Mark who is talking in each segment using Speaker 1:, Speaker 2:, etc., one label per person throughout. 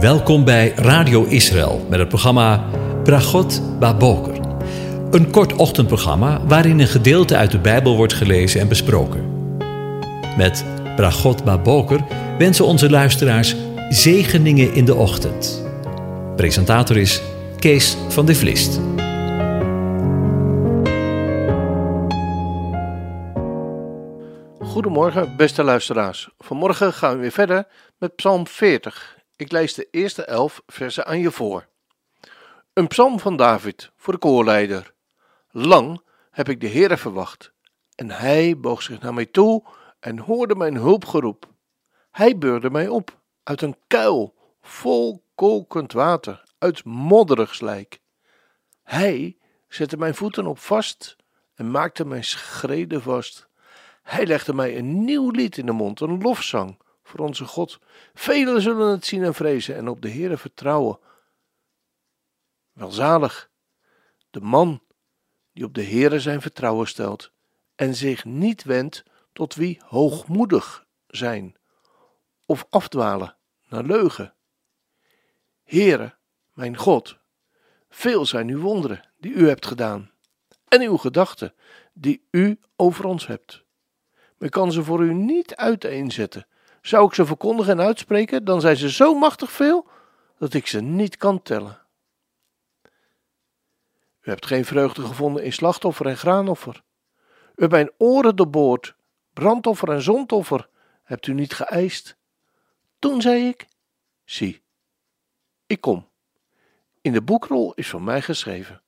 Speaker 1: Welkom bij Radio Israël met het programma Bragot Baboker. Een kort ochtendprogramma waarin een gedeelte uit de Bijbel wordt gelezen en besproken. Met Bragot Baboker wensen onze luisteraars zegeningen in de ochtend. Presentator is Kees van de Vlist.
Speaker 2: Goedemorgen, beste luisteraars. Vanmorgen gaan we weer verder met Psalm 40. Ik lees de eerste elf versen aan je voor. Een psalm van David voor de koorleider. Lang heb ik de Heere verwacht, en hij boog zich naar mij toe en hoorde mijn hulpgeroep. Hij beurde mij op uit een kuil vol kokend water, uit modderig slijk. Hij zette mijn voeten op vast en maakte mijn schreden vast. Hij legde mij een nieuw lied in de mond, een lofzang voor onze God. Velen zullen het zien en vrezen en op de Heere vertrouwen. Welzalig de man die op de Heere zijn vertrouwen stelt en zich niet wendt tot wie hoogmoedig zijn of afdwalen naar leugen. Heere, mijn God, veel zijn uw wonderen die u hebt gedaan en uw gedachten die u over ons hebt. Men kan ze voor u niet uiteenzetten. Zou ik ze verkondigen en uitspreken, dan zijn ze zo machtig veel dat ik ze niet kan tellen. U hebt geen vreugde gevonden in slachtoffer en graanoffer. U hebt mijn oren doorboord, brandoffer en zondoffer hebt u niet geëist. Toen zei ik: Zie, ik kom. In de boekrol is van mij geschreven.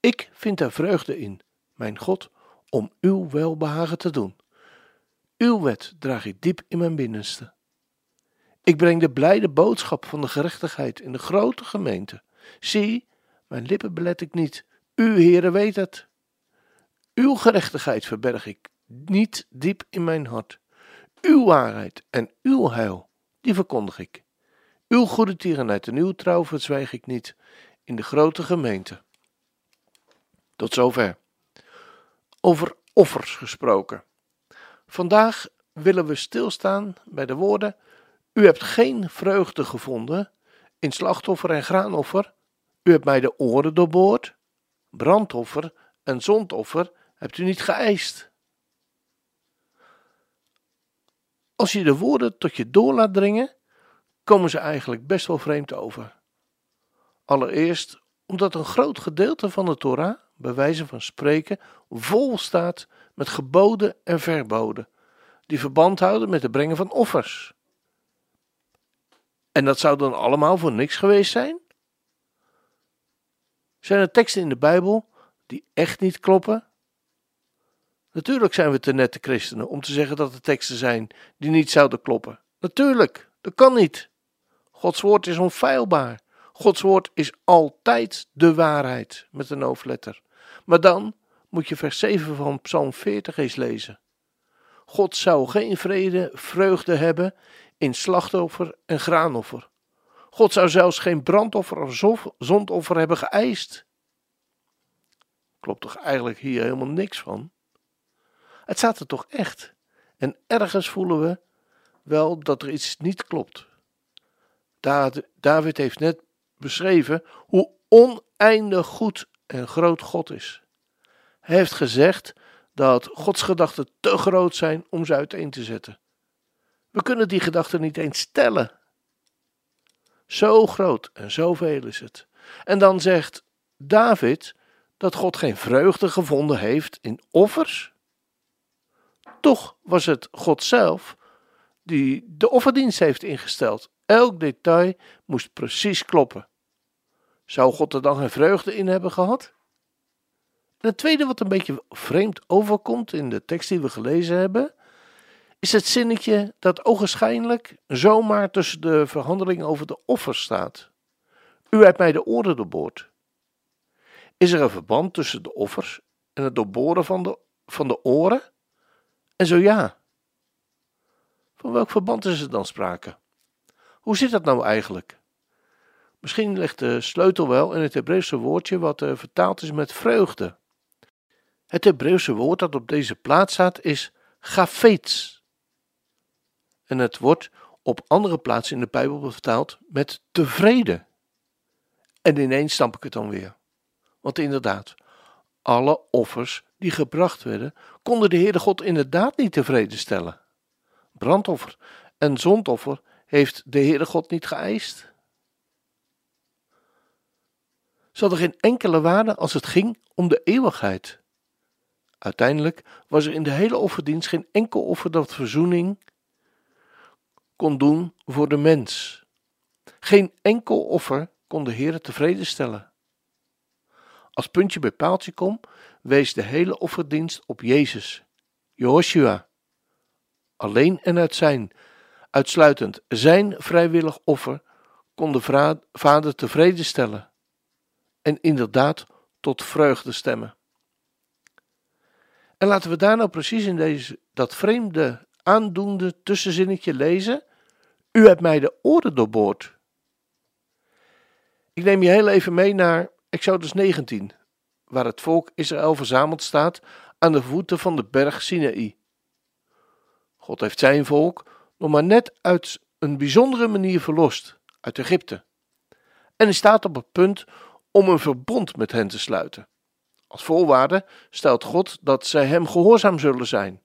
Speaker 2: Ik vind er vreugde in, mijn God, om uw welbehagen te doen. Uw wet draag ik diep in mijn binnenste. Ik breng de blijde boodschap van de gerechtigheid in de grote gemeente. Zie, mijn lippen belet ik niet. U, Heere, weet het. Uw gerechtigheid verberg ik niet diep in mijn hart. Uw waarheid en uw heil, die verkondig ik. Uw goede tierenheid en uw trouw verzwijg ik niet in de grote gemeente. Tot zover. Over offers gesproken. Vandaag willen we stilstaan bij de woorden: U hebt geen vreugde gevonden in slachtoffer en graanoffer. U hebt mij de oren doorboord. Brandoffer en zondoffer hebt u niet geëist. Als je de woorden tot je door laat dringen, komen ze eigenlijk best wel vreemd over. Allereerst omdat een groot gedeelte van de Torah, bij wijze van spreken, vol staat met geboden en verboden, die verband houden met het brengen van offers. En dat zou dan allemaal voor niks geweest zijn? Zijn er teksten in de Bijbel die echt niet kloppen? Natuurlijk zijn we te nette christenen om te zeggen dat er teksten zijn die niet zouden kloppen. Natuurlijk, dat kan niet. Gods woord is onfeilbaar. Gods woord is altijd de waarheid met een hoofdletter. Maar dan moet je vers 7 van Psalm 40 eens lezen. God zou geen vrede, vreugde hebben in slachtoffer en graanoffer. God zou zelfs geen brandoffer of zondoffer hebben geëist. Klopt toch eigenlijk hier helemaal niks van? Het staat er toch echt. En ergens voelen we wel dat er iets niet klopt. David heeft net beschreven hoe oneindig goed en groot God is. Hij heeft gezegd dat Gods gedachten te groot zijn om ze uiteen te zetten. We kunnen die gedachten niet eens stellen. Zo groot en zoveel is het. En dan zegt David dat God geen vreugde gevonden heeft in offers. Toch was het God zelf die de offerdienst heeft ingesteld. Elk detail moest precies kloppen. Zou God er dan geen vreugde in hebben gehad? En het tweede wat een beetje vreemd overkomt in de tekst die we gelezen hebben, is het zinnetje dat ogenschijnlijk zomaar tussen de verhandelingen over de offers staat. U hebt mij de oren doorboord. Is er een verband tussen de offers en het doorboren van de, van de oren? En zo ja. Van welk verband is er dan sprake? Hoe zit dat nou eigenlijk? Misschien ligt de sleutel wel in het Hebreeuwse woordje wat uh, vertaald is met vreugde. Het Hebreeuwse woord dat op deze plaats staat is gafeets. En het wordt op andere plaatsen in de Bijbel vertaald met tevreden. En ineens stamp ik het dan weer. Want inderdaad, alle offers die gebracht werden, konden de Heere God inderdaad niet tevreden stellen. Brandoffer en zondoffer heeft de Heere God niet geëist. Ze hadden geen enkele waarde als het ging om de eeuwigheid. Uiteindelijk was er in de hele offerdienst geen enkel offer dat verzoening kon doen voor de mens. Geen enkel offer kon de Heer tevreden stellen. Als puntje bij paaltje kom, wees de hele offerdienst op Jezus, Joshua. Alleen en uit zijn, uitsluitend zijn vrijwillig offer kon de Vader tevreden stellen en inderdaad tot vreugde stemmen. En laten we daar nou precies in deze, dat vreemde, aandoende tussenzinnetje lezen. U hebt mij de oren doorboord. Ik neem je heel even mee naar Exodus 19, waar het volk Israël verzameld staat aan de voeten van de berg Sinaï. God heeft zijn volk nog maar net uit een bijzondere manier verlost uit Egypte. En hij staat op het punt om een verbond met hen te sluiten. Als voorwaarde stelt God dat zij hem gehoorzaam zullen zijn.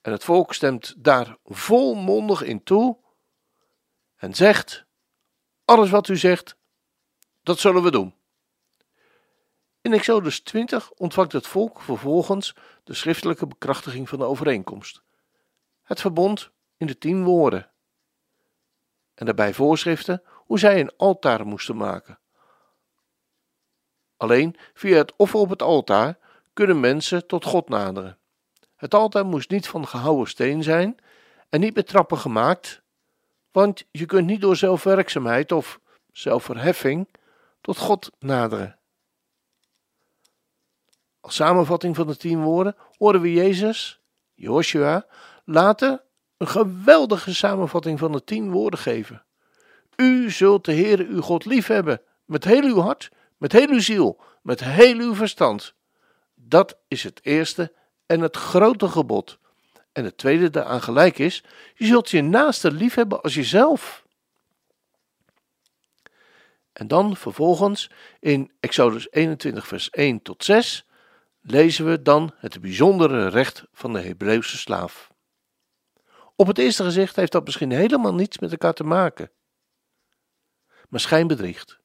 Speaker 2: En het volk stemt daar volmondig in toe en zegt: Alles wat u zegt, dat zullen we doen. In Exodus 20 ontvangt het volk vervolgens de schriftelijke bekrachtiging van de overeenkomst. Het verbond in de tien woorden. En daarbij voorschriften hoe zij een altaar moesten maken. Alleen via het offer op het altaar kunnen mensen tot God naderen. Het altaar moest niet van gehouwen steen zijn en niet met trappen gemaakt, want je kunt niet door zelfwerkzaamheid of zelfverheffing tot God naderen. Als samenvatting van de tien woorden horen we Jezus, Joshua, later een geweldige samenvatting van de tien woorden geven. U zult de Heere uw God liefhebben met heel uw hart, met heel uw ziel, met heel uw verstand. Dat is het eerste en het grote gebod. En het tweede daaraan gelijk is: je zult je naaste liefhebben als jezelf. En dan vervolgens in Exodus 21, vers 1 tot 6 lezen we dan het bijzondere recht van de Hebreeuwse slaaf. Op het eerste gezicht heeft dat misschien helemaal niets met elkaar te maken, maar schijn bedriegt.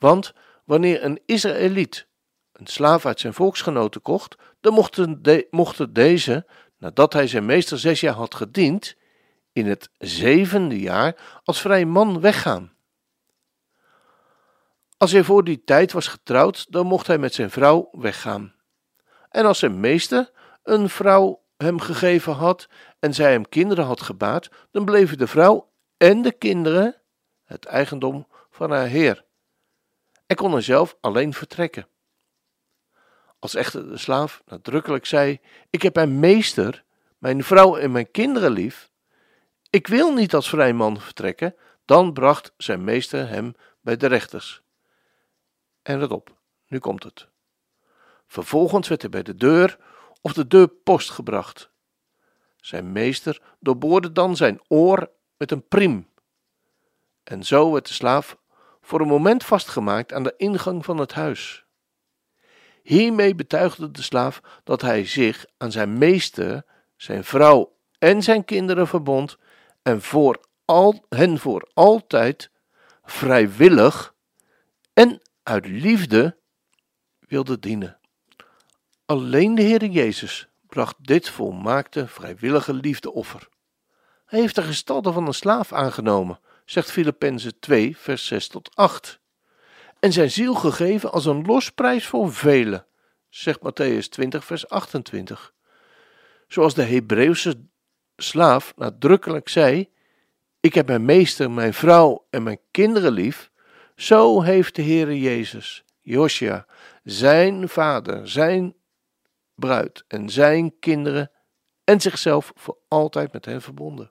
Speaker 2: Want wanneer een Israëliet een slaaf uit zijn volksgenoten kocht, dan mochten, de, deze, nadat hij zijn meester zes jaar had gediend, in het zevende jaar als vrij man weggaan. Als hij voor die tijd was getrouwd, dan mocht hij met zijn vrouw weggaan. En als zijn meester een vrouw hem gegeven had en zij hem kinderen had gebaat, dan bleven de vrouw en de kinderen het eigendom van haar heer en kon er zelf alleen vertrekken. Als echter de slaaf nadrukkelijk zei: Ik heb mijn meester, mijn vrouw en mijn kinderen lief, ik wil niet als vrij man vertrekken, dan bracht zijn meester hem bij de rechters. En let op, nu komt het. Vervolgens werd hij bij de deur of de deurpost gebracht. Zijn meester doorboorde dan zijn oor met een priem. En zo werd de slaaf voor een moment vastgemaakt aan de ingang van het huis. Hiermee betuigde de slaaf dat hij zich aan zijn meester, zijn vrouw en zijn kinderen verbond en voor al, hen voor altijd vrijwillig en uit liefde wilde dienen. Alleen de Heer Jezus bracht dit volmaakte vrijwillige liefdeoffer. Hij heeft de gestalte van een slaaf aangenomen zegt Filippenzen 2, vers 6 tot 8. En zijn ziel gegeven als een losprijs voor velen, zegt Matthäus 20, vers 28. Zoals de Hebreeuwse slaaf nadrukkelijk zei: Ik heb mijn meester, mijn vrouw en mijn kinderen lief. Zo heeft de Heere Jezus, Josia, zijn vader, zijn bruid en zijn kinderen en zichzelf voor altijd met hen verbonden.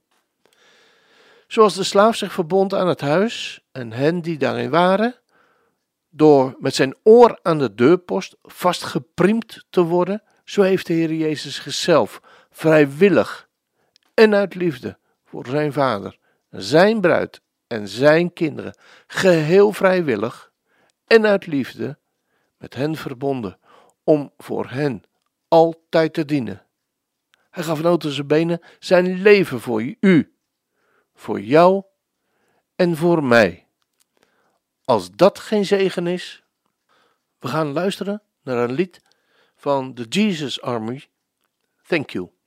Speaker 2: Zoals de slaaf zich verbond aan het huis en hen die daarin waren, door met zijn oor aan de deurpost vastgepriemd te worden, zo heeft de Heer Jezus zichzelf vrijwillig en uit liefde voor zijn vader, zijn bruid en zijn kinderen, geheel vrijwillig en uit liefde met hen verbonden, om voor hen altijd te dienen. Hij gaf noten zijn benen zijn leven voor u, voor jou en voor mij. Als dat geen zegen is, we gaan luisteren naar een lied van de Jesus Army. Thank you.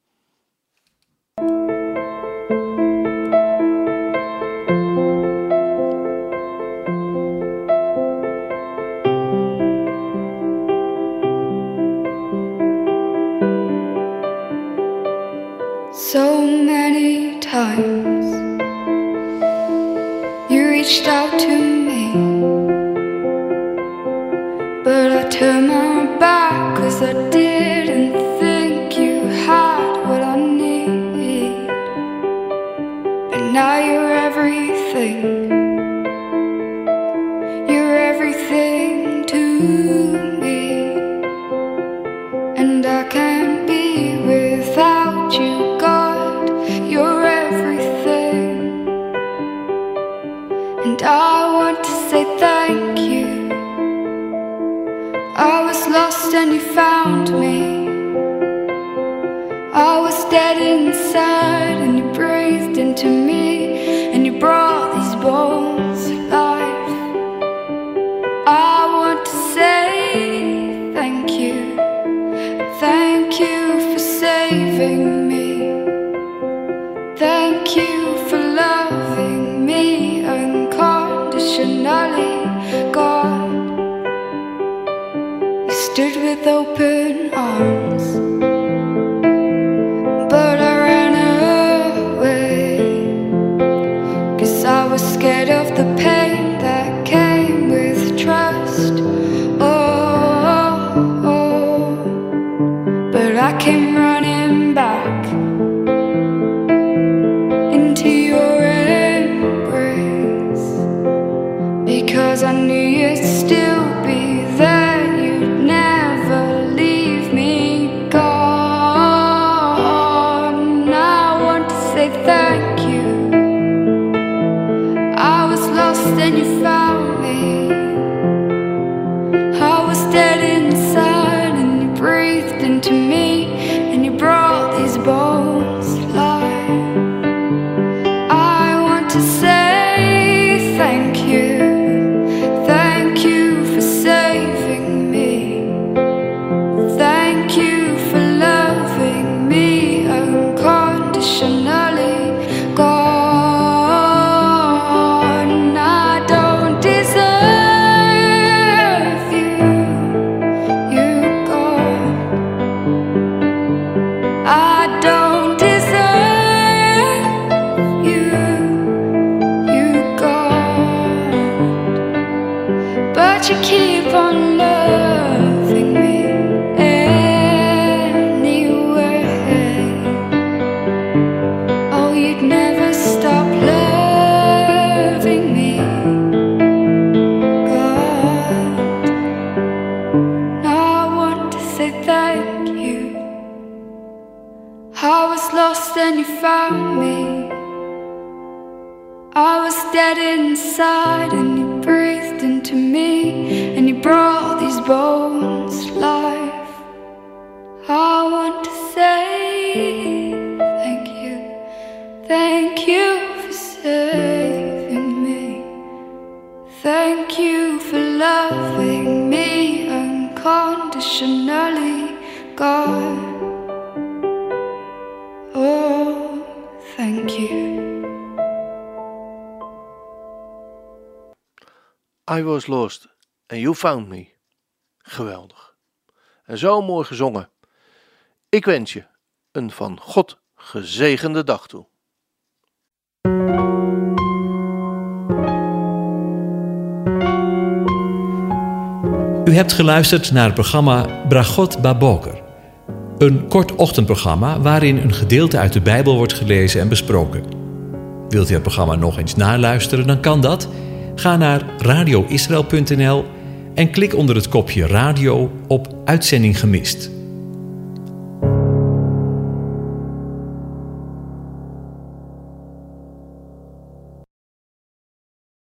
Speaker 3: Reached out to me, and I want to say thank you. I was lost and you found me. I was dead inside and you breathed into me and you brought these bones to life. I want to say thank you. Thank you for saving me. Thank you for loving me unconditionally, God. You stood with open arms, say thank you. I was lost and you found me. I was dead inside and you breathed into me and you brought these bones to life. I want to say thank you. Thank you for saving me. Thank you for loving me unconditionally,
Speaker 2: I was lost and you found me. Geweldig. En zo mooi gezongen. Ik wens je een van God gezegende dag toe.
Speaker 1: U hebt geluisterd naar het programma Bragot Baboker. Een kort ochtendprogramma waarin een gedeelte uit de Bijbel wordt gelezen en besproken. Wilt u het programma nog eens naluisteren, dan kan dat. Ga naar radioisrael.nl en klik onder het kopje radio op Uitzending gemist.